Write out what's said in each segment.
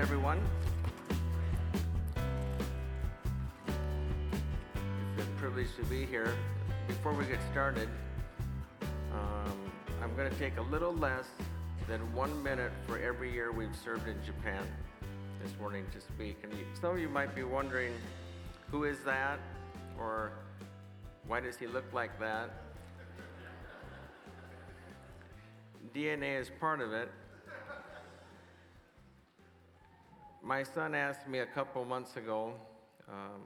everyone. It's a privilege to be here. Before we get started, um, I'm going to take a little less than one minute for every year we've served in Japan this morning to speak. And some of you might be wondering, who is that? Or why does he look like that? DNA is part of it. My son asked me a couple months ago um,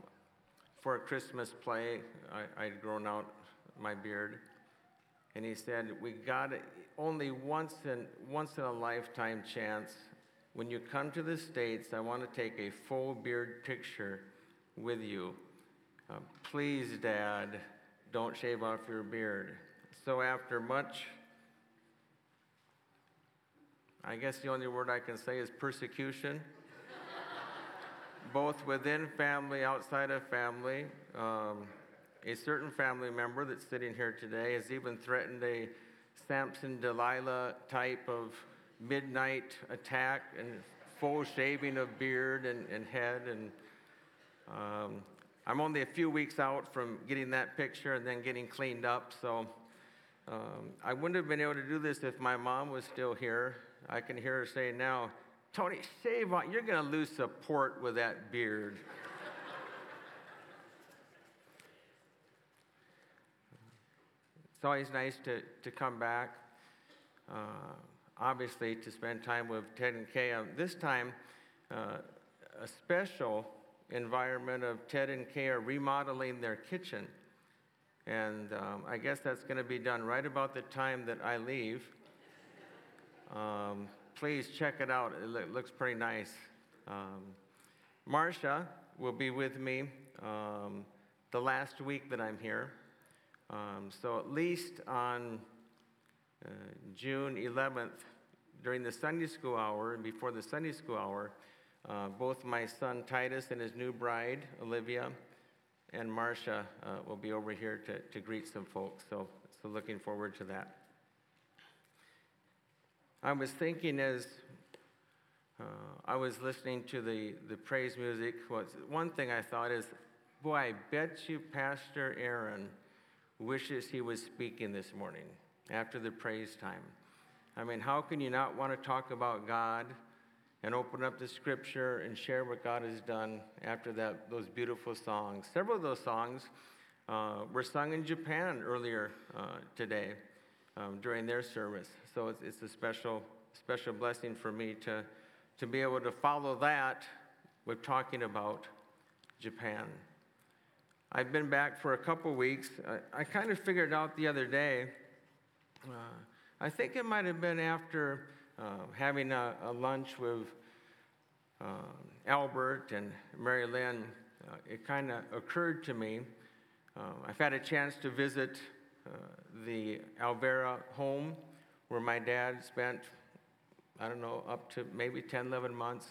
for a Christmas play. I, I'd grown out my beard. And he said, We got only once in, once in a lifetime chance. When you come to the States, I want to take a full beard picture with you. Um, please, Dad, don't shave off your beard. So, after much, I guess the only word I can say is persecution both within family, outside of family. Um, a certain family member that's sitting here today has even threatened a Samson Delilah type of midnight attack and full shaving of beard and, and head. And um, I'm only a few weeks out from getting that picture and then getting cleaned up. So um, I wouldn't have been able to do this if my mom was still here. I can hear her saying now, Tony, shave on. You're going to lose support with that beard. it's always nice to, to come back, uh, obviously, to spend time with Ted and Kay. Um, this time, uh, a special environment of Ted and Kay are remodeling their kitchen. And um, I guess that's going to be done right about the time that I leave. Um, please check it out. It looks pretty nice. Um, Marcia will be with me um, the last week that I'm here. Um, so, at least on uh, June 11th, during the Sunday school hour and before the Sunday school hour, uh, both my son Titus and his new bride, Olivia, and Marcia uh, will be over here to, to greet some folks. So, so, looking forward to that. I was thinking as uh, I was listening to the, the praise music, was one thing I thought is, boy, I bet you Pastor Aaron wishes he was speaking this morning after the praise time. I mean, how can you not want to talk about God and open up the scripture and share what God has done after that, those beautiful songs? Several of those songs uh, were sung in Japan earlier uh, today um, during their service. So it's, it's a special, special blessing for me to, to be able to follow that with talking about Japan. I've been back for a couple weeks. I, I kind of figured out the other day, uh, I think it might have been after uh, having a, a, lunch with uh, Albert and Mary Lynn, uh, it kind of occurred to me. Uh, I've had a chance to visit Uh, the Alvera home where my dad spent, I don't know, up to maybe 10, 11 months,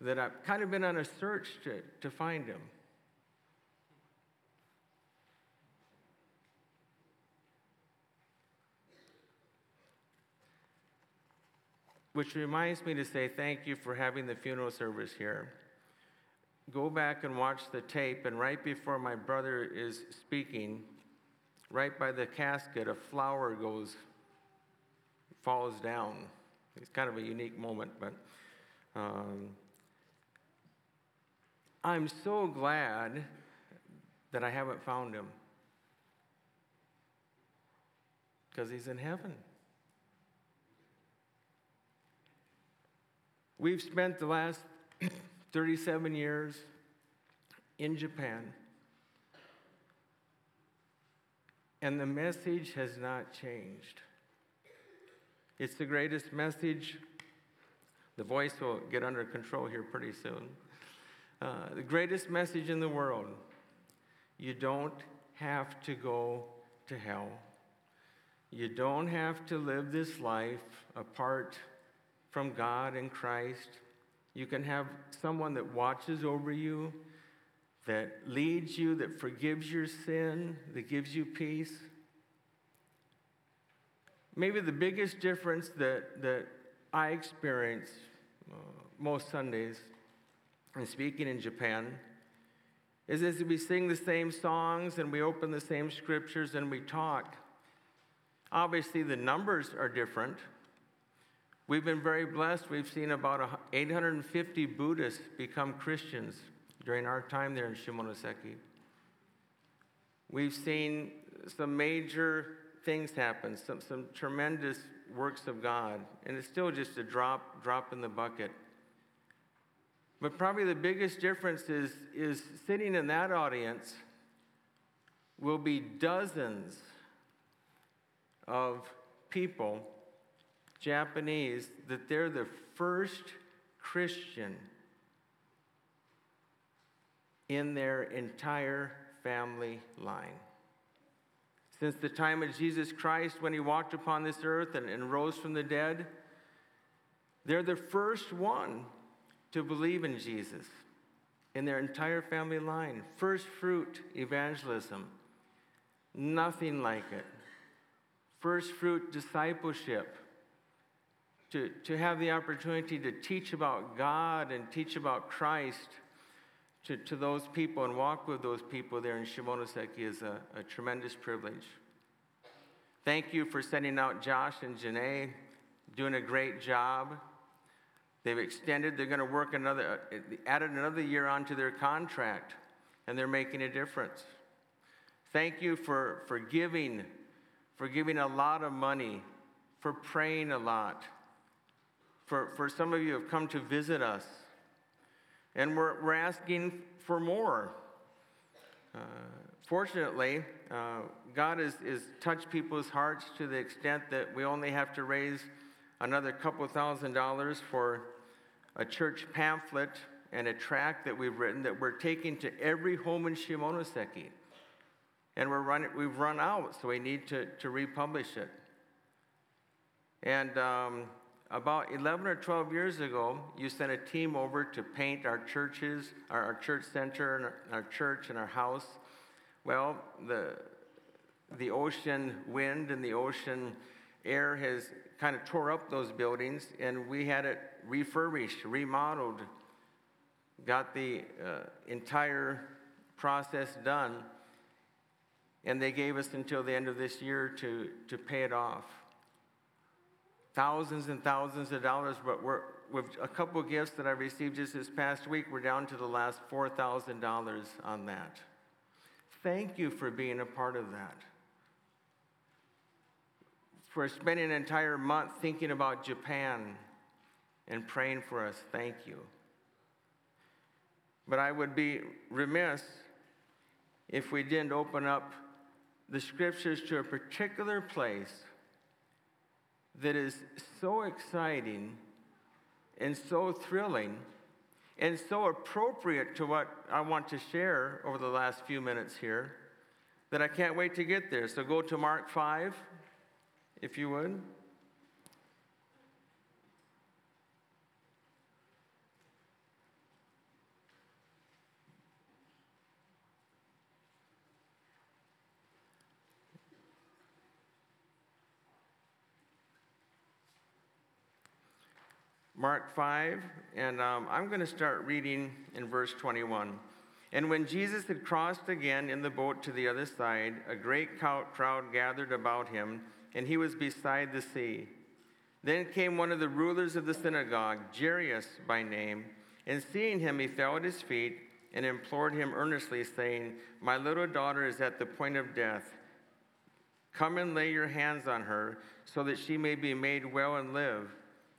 that I've kind of been on a search to, to find him. Which reminds me to say thank you for having the funeral service here. Go back and watch the tape, and right before my brother is speaking, right by the casket, a flower goes, falls down. It's kind of a unique moment, but um, I'm so glad that I haven't found him because he's in heaven. We've spent the last 37 years in Japan. And the message has not changed. It's the greatest message. The voice will get under control here pretty soon. Uh, the greatest message in the world. You don't have to go to hell. You don't have to live this life apart from God and Christ. You can have someone that watches over you, that leads you, that forgives your sin, that gives you peace. Maybe the biggest difference that, that I experience uh, most Sundays and speaking in Japan is as we sing the same songs and we open the same scriptures and we talk. Obviously, the numbers are different. We've been very blessed. We've seen about 850 Buddhists become Christians during our time there in Shimonoseki. We've seen some major things happen, some, some tremendous works of God, and it's still just a drop, drop in the bucket. But probably the biggest difference is, is sitting in that audience will be dozens of people, Japanese, that they're the first Christian in their entire family line. Since the time of Jesus Christ, when he walked upon this earth and, and rose from the dead, they're the first one to believe in Jesus in their entire family line. First fruit evangelism. Nothing like it. First fruit discipleship. To, to have the opportunity to teach about God and teach about Christ to, to those people and walk with those people there in Shimonoseki is a, a tremendous privilege. Thank you for sending out Josh and Janae, doing a great job. They've extended, they're going to work another, uh, added another year onto their contract, and they're making a difference. Thank you for, for giving, for giving a lot of money, for praying a lot. For, for some of you have come to visit us and we're, we're asking for more. Uh, fortunately, uh, God has, has touched people's hearts to the extent that we only have to raise another couple thousand dollars for a church pamphlet and a tract that we've written that we're taking to every home in Shimonoseki. And we're running, we've run out, so we need to, to republish it. And um, about 11 or 12 years ago, you sent a team over to paint our churches, our, our church center, and our, our, church and our house. Well, the, the ocean wind and the ocean air has kind of tore up those buildings, and we had it refurbished, remodeled, got the uh, entire process done, and they gave us until the end of this year to, to pay it off thousands and thousands of dollars, but with a couple gifts that I received just this past week, we're down to the last $4,000 on that. Thank you for being a part of that. For spending an entire month thinking about Japan and praying for us. Thank you. But I would be remiss if we didn't open up the scriptures to a particular place that is so exciting and so thrilling and so appropriate to what I want to share over the last few minutes here that I can't wait to get there. So go to Mark 5, if you would. Mark 5, and um, I'm going to start reading in verse 21. And when Jesus had crossed again in the boat to the other side, a great crowd gathered about him, and he was beside the sea. Then came one of the rulers of the synagogue, Jairus by name, and seeing him, he fell at his feet and implored him earnestly, saying, My little daughter is at the point of death. Come and lay your hands on her, so that she may be made well and live.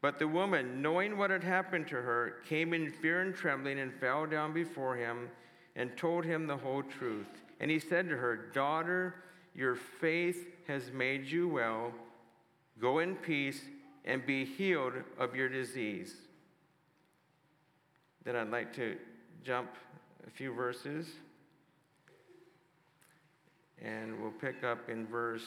But the woman, knowing what had happened to her, came in fear and trembling and fell down before him and told him the whole truth. And he said to her, Daughter, your faith has made you well. Go in peace and be healed of your disease. Then I'd like to jump a few verses. And we'll pick up in verse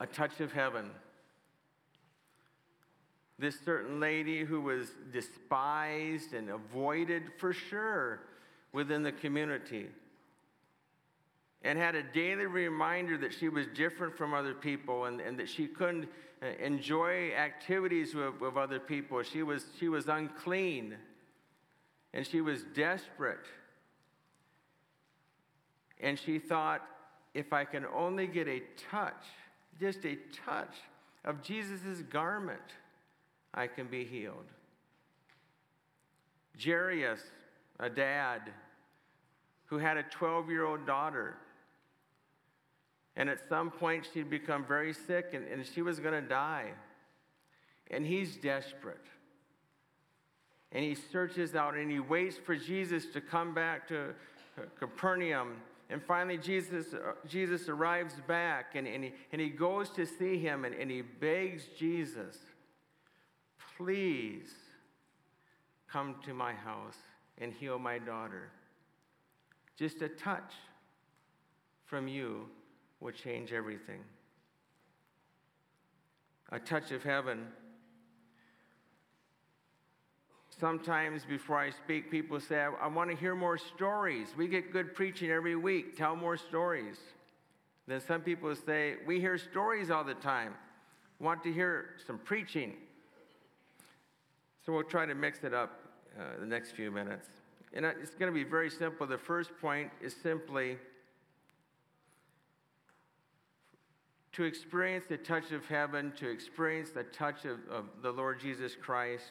A touch of heaven. This certain lady who was despised and avoided for sure within the community and had a daily reminder that she was different from other people and, and that she couldn't uh, enjoy activities with, with other people. She was, she was unclean and she was desperate. And she thought, if I can only get a touch, just a touch of Jesus' garment, I can be healed. Jairus, a dad who had a 12 year old daughter, and at some point, she'd become very sick and, and she was going to die. And he's desperate. And he searches out and he waits for Jesus to come back to Capernaum. And finally, Jesus, Jesus arrives back and, and, he, and he goes to see him and, and he begs Jesus, please come to my house and heal my daughter. Just a touch from you would change everything. A touch of heaven. Sometimes before I speak, people say, I, I want to hear more stories. We get good preaching every week. Tell more stories. Then some people say, We hear stories all the time. Want to hear some preaching. So we'll try to mix it up uh, the next few minutes. And it's going to be very simple. The first point is simply to experience the touch of heaven, to experience the touch of, of the Lord Jesus Christ,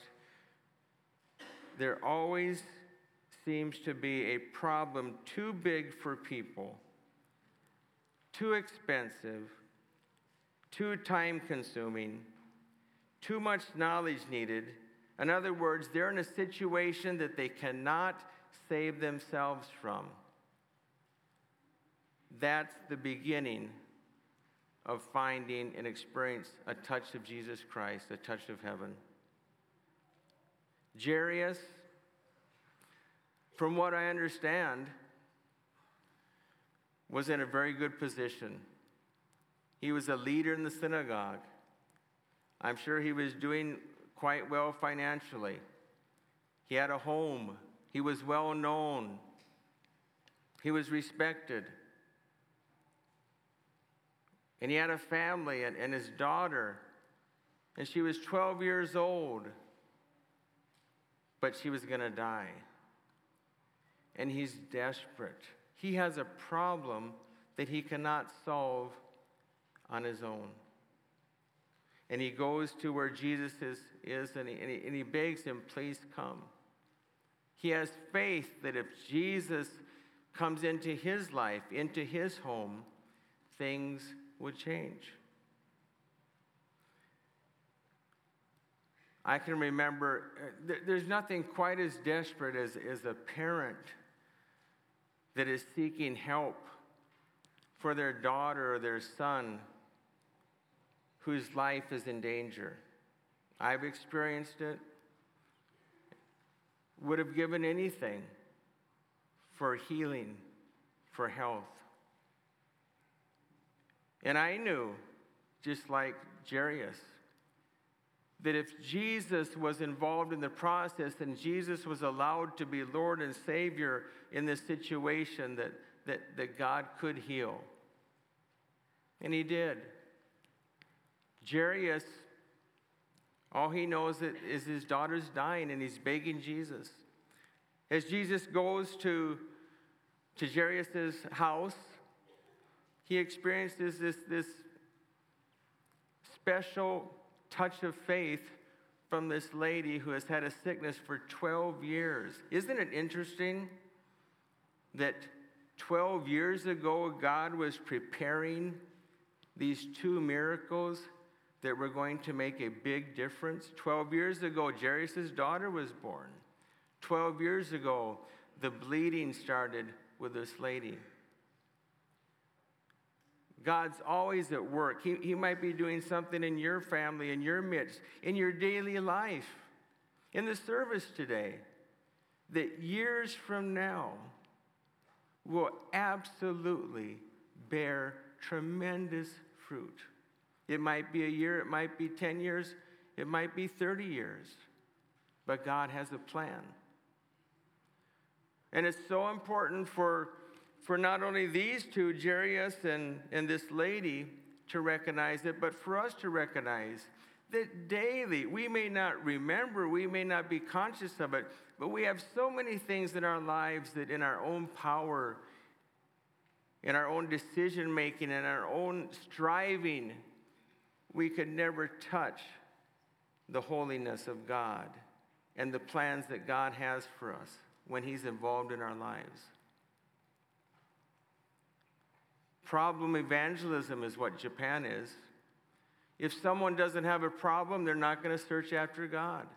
there always seems to be a problem too big for people, too expensive, too time consuming, too much knowledge needed. In other words, they're in a situation that they cannot save themselves from. That's the beginning of finding and experience a touch of Jesus Christ, a touch of heaven. Jairus, from what I understand, was in a very good position. He was a leader in the synagogue. I'm sure he was doing quite well financially. He had a home. He was well known. He was respected. And he had a family and, and his daughter. And she was 12 years old. But she was going to die. And he's desperate. He has a problem that he cannot solve on his own. And he goes to where Jesus is, is and, he, and, he, and he begs him, please come. He has faith that if Jesus comes into his life, into his home, things would change. I can remember, uh, there's nothing quite as desperate as, as a parent that is seeking help for their daughter or their son whose life is in danger. I've experienced it. Would have given anything for healing, for health. And I knew, just like Jairus, that if Jesus was involved in the process and Jesus was allowed to be Lord and Savior in this situation, that, that, that God could heal. And he did. Jairus, all he knows is his daughter's dying and he's begging Jesus. As Jesus goes to, to Jairus' house, he experiences this, this special touch of faith from this lady who has had a sickness for 12 years. Isn't it interesting that 12 years ago God was preparing these two miracles that were going to make a big difference? 12 years ago, Jairus' daughter was born. 12 years ago, the bleeding started with this lady. God's always at work. He, he might be doing something in your family, in your midst, in your daily life, in the service today, that years from now will absolutely bear tremendous fruit. It might be a year, it might be 10 years, it might be 30 years, but God has a plan. And it's so important for for not only these two, Jairus and, and this lady, to recognize it, but for us to recognize that daily, we may not remember, we may not be conscious of it, but we have so many things in our lives that in our own power, in our own decision making, in our own striving, we could never touch the holiness of God and the plans that God has for us when He's involved in our lives. Problem evangelism is what Japan is. If someone doesn't have a problem, they're not going to search after God.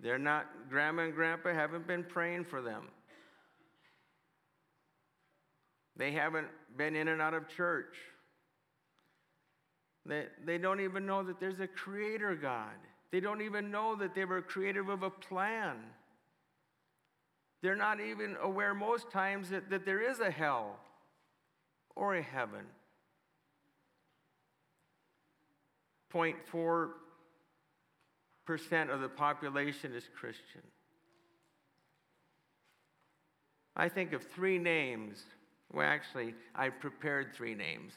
They're not, grandma and grandpa haven't been praying for them. They haven't been in and out of church. They, they don't even know that there's a creator God. They don't even know that they were creative of a plan. They're not even aware most times that, that there is a hell or a heaven. 0.4% of the population is Christian. I think of three names. Well, actually, I prepared three names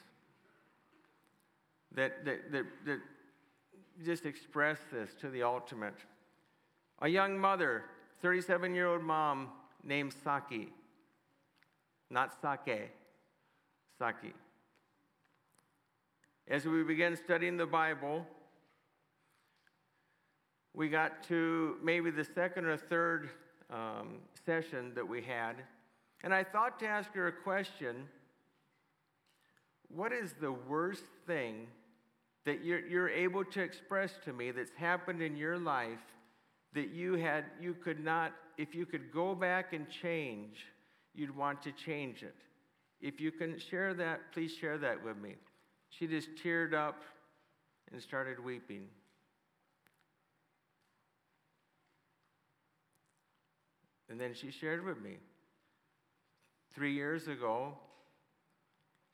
that, that, that, that just express this to the ultimate. A young mother 37 year old mom named Saki. Not Sake, Saki. As we began studying the Bible, we got to maybe the second or third um, session that we had, and I thought to ask her a question What is the worst thing that you're, you're able to express to me that's happened in your life that you had you could not if you could go back and change you'd want to change it. If you can share that please share that with me. She just teared up and started weeping. And then she shared with me. Three years ago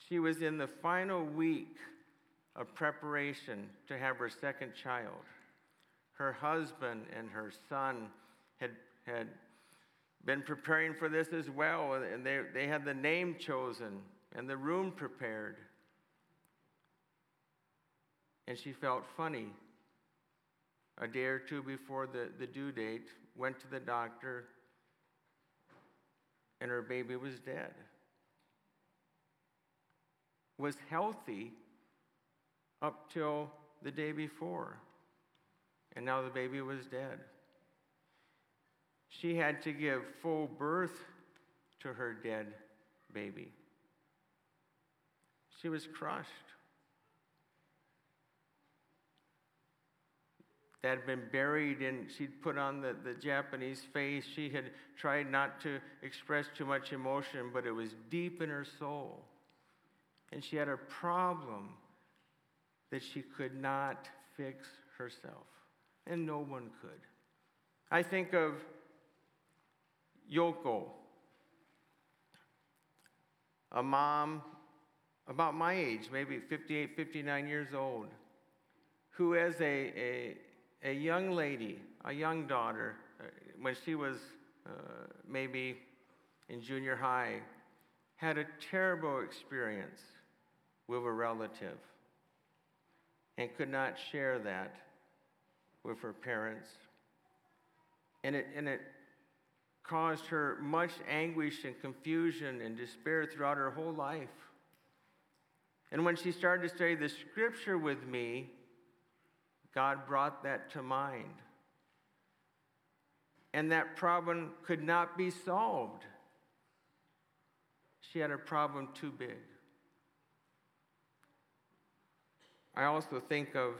she was in the final week of preparation to have her second child her husband and her son had, had been preparing for this as well, and they, they had the name chosen and the room prepared. And she felt funny. A day or two before the, the due date, went to the doctor, and her baby was dead. Was healthy up till the day before and now the baby was dead. She had to give full birth to her dead baby. She was crushed. That had been buried and she'd put on the, the Japanese face. She had tried not to express too much emotion, but it was deep in her soul. And she had a problem that she could not fix herself and no one could. I think of Yoko, a mom about my age, maybe 58, 59 years old. who, as a, a, a young lady, a young daughter, uh, when she was uh, maybe in junior high, had a terrible experience with a relative and could not share that with her parents. And it, and it caused her much anguish and confusion and despair throughout her whole life. And when she started to study the scripture with me, God brought that to mind. And that problem could not be solved. She had a problem too big. I also think of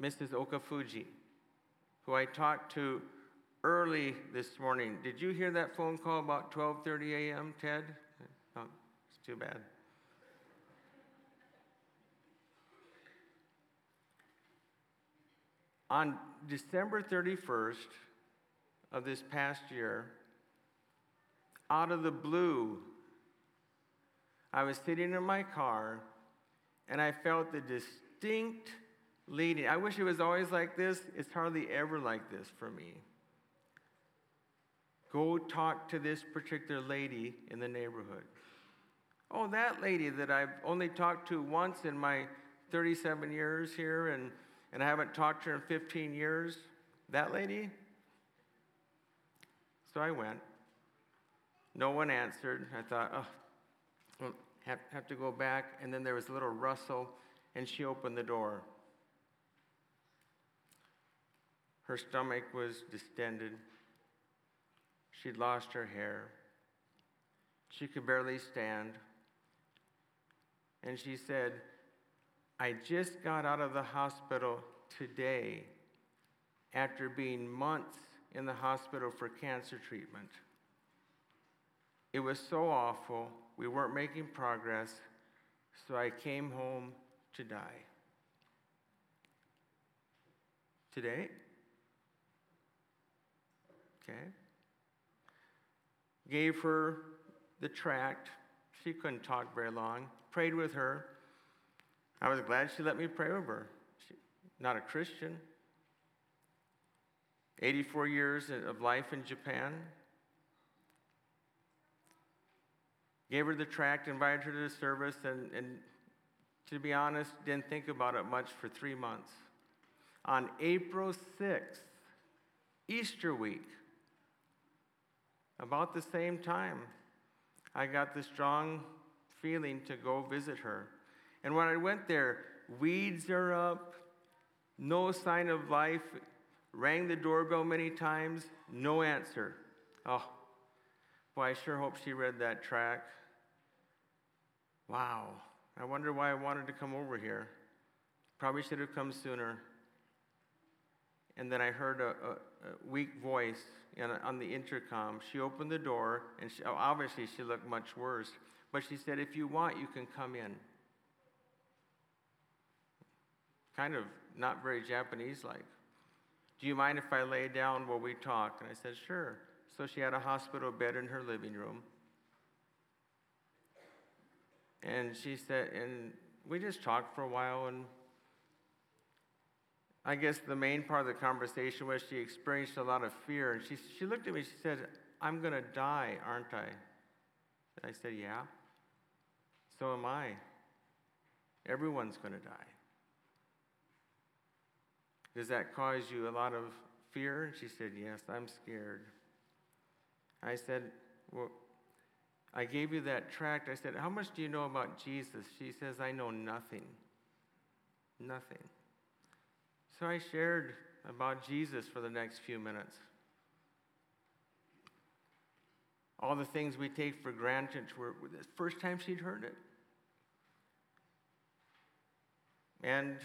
Mrs. Okafuji, who I talked to early this morning. Did you hear that phone call about 12:30 a.m., Ted? Oh, it's too bad. On December 31st of this past year, out of the blue, I was sitting in my car and I felt the distinct leading. I wish it was always like this. It's hardly ever like this for me. Go talk to this particular lady in the neighborhood. Oh, that lady that I've only talked to once in my 37 years here and and I haven't talked to her in 15 years. That lady? So I went. No one answered. I thought, oh, have, have to go back. And then there was a little rustle, and she opened the door. Her stomach was distended. She'd lost her hair. She could barely stand. And she said, I just got out of the hospital today after being months in the hospital for cancer treatment. It was so awful, we weren't making progress, so I came home to die. Today? Okay. Gave her the tract. She couldn't talk very long. Prayed with her. I was glad she let me pray with her. She, not a Christian. 84 years of life in Japan. Gave her the tract, invited her to the service, and, and to be honest, didn't think about it much for three months. On April 6th, Easter week, about the same time, I got the strong feeling to go visit her. And when I went there, weeds are up, no sign of life. Rang the doorbell many times, no answer. Oh, boy, I sure hope she read that track. Wow, I wonder why I wanted to come over here. Probably should have come sooner. And then I heard a, a, a weak voice in, on the intercom. She opened the door, and she, oh, obviously she looked much worse. But she said, If you want, you can come in kind of not very Japanese like. Do you mind if I lay down while we talk? And I said, Sure. So she had a hospital bed in her living room. And she said, and we just talked for a while, and I guess the main part of the conversation was she experienced a lot of fear. And she, she looked at me, she said, I'm going to die, aren't I? And I said, Yeah. So am I. Everyone's going to die. Does that cause you a lot of fear? And she said, Yes, I'm scared. I said, Well, I gave you that tract. I said, How much do you know about Jesus? She says, I know nothing. Nothing. So I shared about Jesus for the next few minutes. All the things we take for granted were the first time she'd heard it. And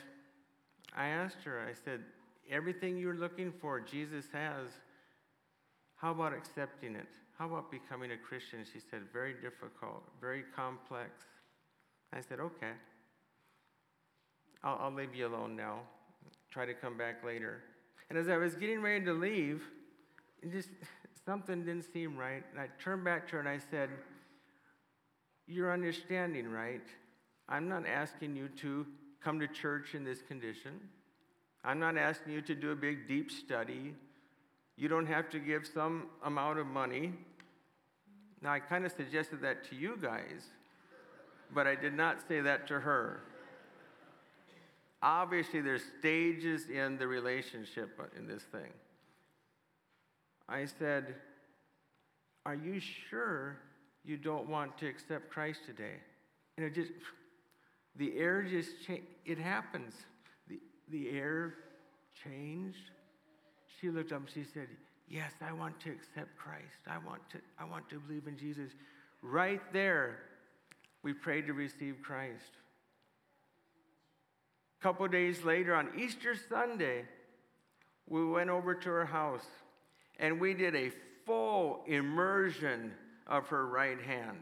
I asked her, I said, everything you're looking for, Jesus has. How about accepting it? How about becoming a Christian? She said, very difficult, very complex. I said, okay. I'll, I'll leave you alone now. Try to come back later. And as I was getting ready to leave, just something didn't seem right. And I turned back to her and I said, You're understanding, right? I'm not asking you to come to church in this condition. I'm not asking you to do a big, deep study. You don't have to give some amount of money. Now, I kind of suggested that to you guys, but I did not say that to her. Obviously, there's stages in the relationship in this thing. I said, Are you sure you don't want to accept Christ today? And it just, the air just changed. It happens. The, the air changed. She looked up and she said, Yes, I want to accept Christ. I want to, I want to believe in Jesus. Right there, we prayed to receive Christ. Couple days later, on Easter Sunday, we went over to her house and we did a full immersion of her right hand.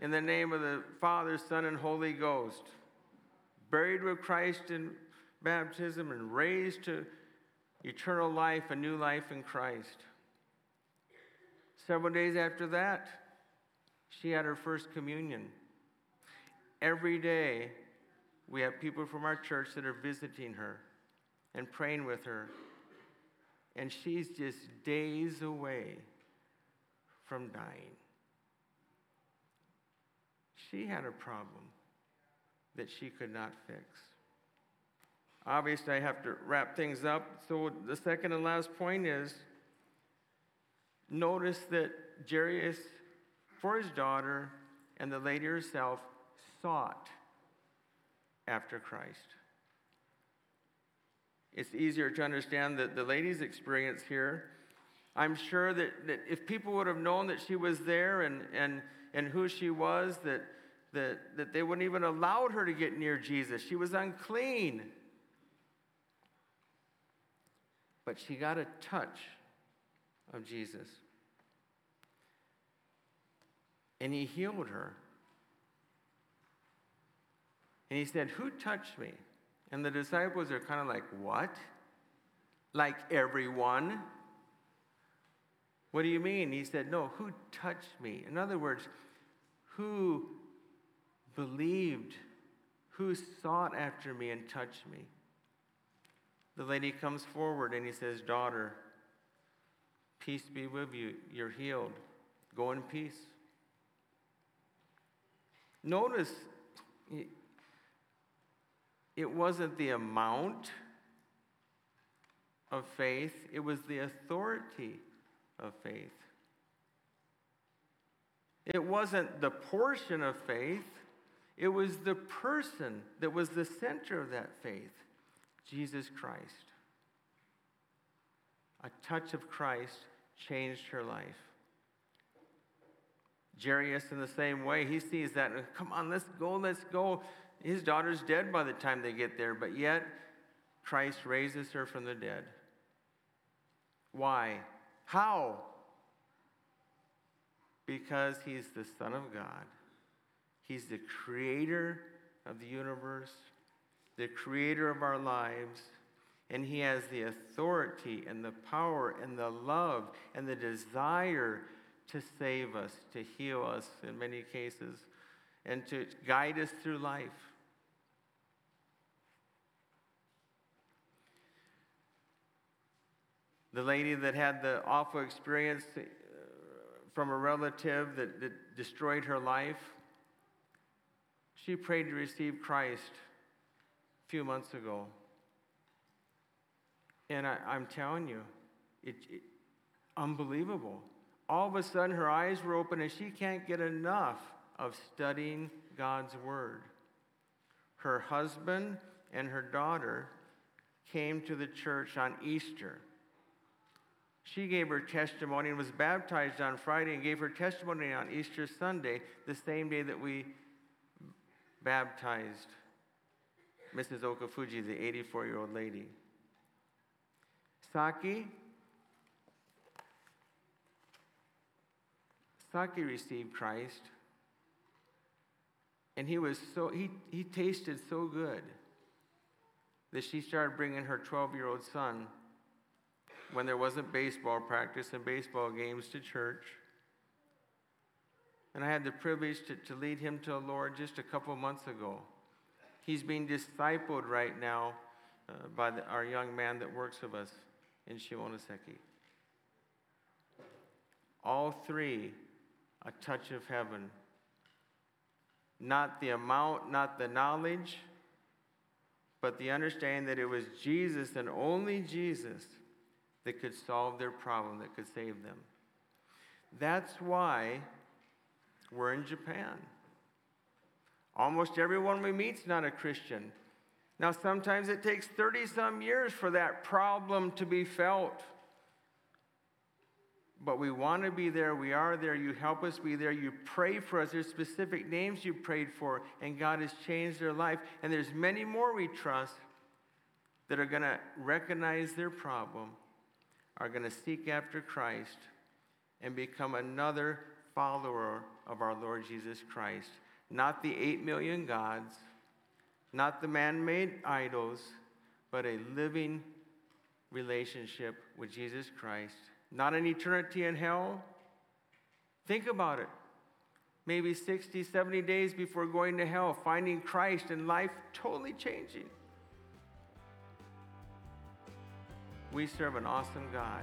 In the name of the Father, Son, and Holy Ghost, buried with Christ in baptism and raised to eternal life, a new life in Christ. Several days after that, she had her first communion. Every day, we have people from our church that are visiting her and praying with her. And she's just days away from dying. She had a problem that she could not fix. Obviously, I have to wrap things up. So, the second and last point is notice that Jairus, for his daughter and the lady herself, sought after Christ. It's easier to understand that the lady's experience here. I'm sure that, that if people would have known that she was there and, and, and who she was, that, that, that they wouldn't even allowed her to get near Jesus. She was unclean. But she got a touch of Jesus. And he healed her. And he said, Who touched me? And the disciples are kind of like, What? Like everyone? What do you mean? He said, No, who touched me? In other words, who believed, who sought after me and touched me? The lady comes forward and he says, Daughter, peace be with you. You're healed. Go in peace. Notice it wasn't the amount of faith, it was the authority of faith. It wasn't the portion of faith, it was the person that was the center of that faith Jesus Christ. A touch of Christ changed her life. Jairus, in the same way, he sees that, come on, let's go, let's go. His daughter's dead by the time they get there, but yet Christ raises her from the dead. Why? How? Because he's the Son of God. He's the creator of the universe, the creator of our lives, and he has the authority and the power and the love and the desire to save us, to heal us in many cases, and to guide us through life. The lady that had the awful experience uh, from a relative that, that destroyed her life, she prayed to receive Christ a few months ago. And I, am telling you, it, it, unbelievable. All of a sudden, her eyes were open and she can't get enough of studying God's Word. Her husband and her daughter came to the church on Easter. She gave her testimony and was baptized on Friday and gave her testimony on Easter Sunday, the same day that we baptized Mrs. Okafuji, the 84 year old lady. Saki, Saki received Christ, and he was so he, he tasted so good that she started bringing her 12 year old son when there wasn't baseball practice and baseball games to church. And I had the privilege to, to lead him to the Lord just a couple months ago. He's being discipled right now uh, by the, our young man that works with us in Shimonoseki. All three, a touch of heaven. Not the amount, not the knowledge, but the understanding that it was Jesus and only Jesus that could solve their problem, that could save them. That's why we're in Japan. Almost everyone we meet is not a Christian. Now, sometimes it takes 30 some years for that problem to be felt. But we want to be there. We are there. You help us be there. You pray for us. There's specific names you prayed for, and God has changed their life. And there's many more we trust that are going to recognize their problem, are going to seek after Christ, and become another follower of our Lord Jesus Christ. Not the eight million gods, not the man made idols, but a living relationship with Jesus Christ. Not an eternity in hell. Think about it. Maybe 60, 70 days before going to hell, finding Christ and life totally changing. We serve an awesome God.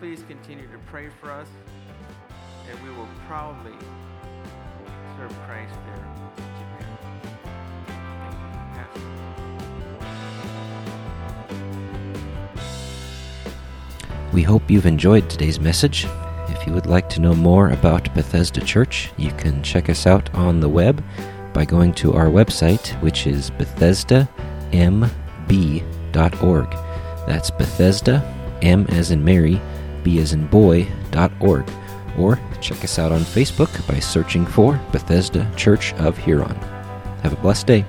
Please continue to pray for us, and we will proudly serve Christ there. We hope you've enjoyed today's message. If you would like to know more about Bethesda Church, you can check us out on the web by going to our website, which is bethesdamb.org. That's Bethesda, M as in Mary, B as in boy.org. Or check us out on Facebook by searching for Bethesda Church of Huron. Have a blessed day.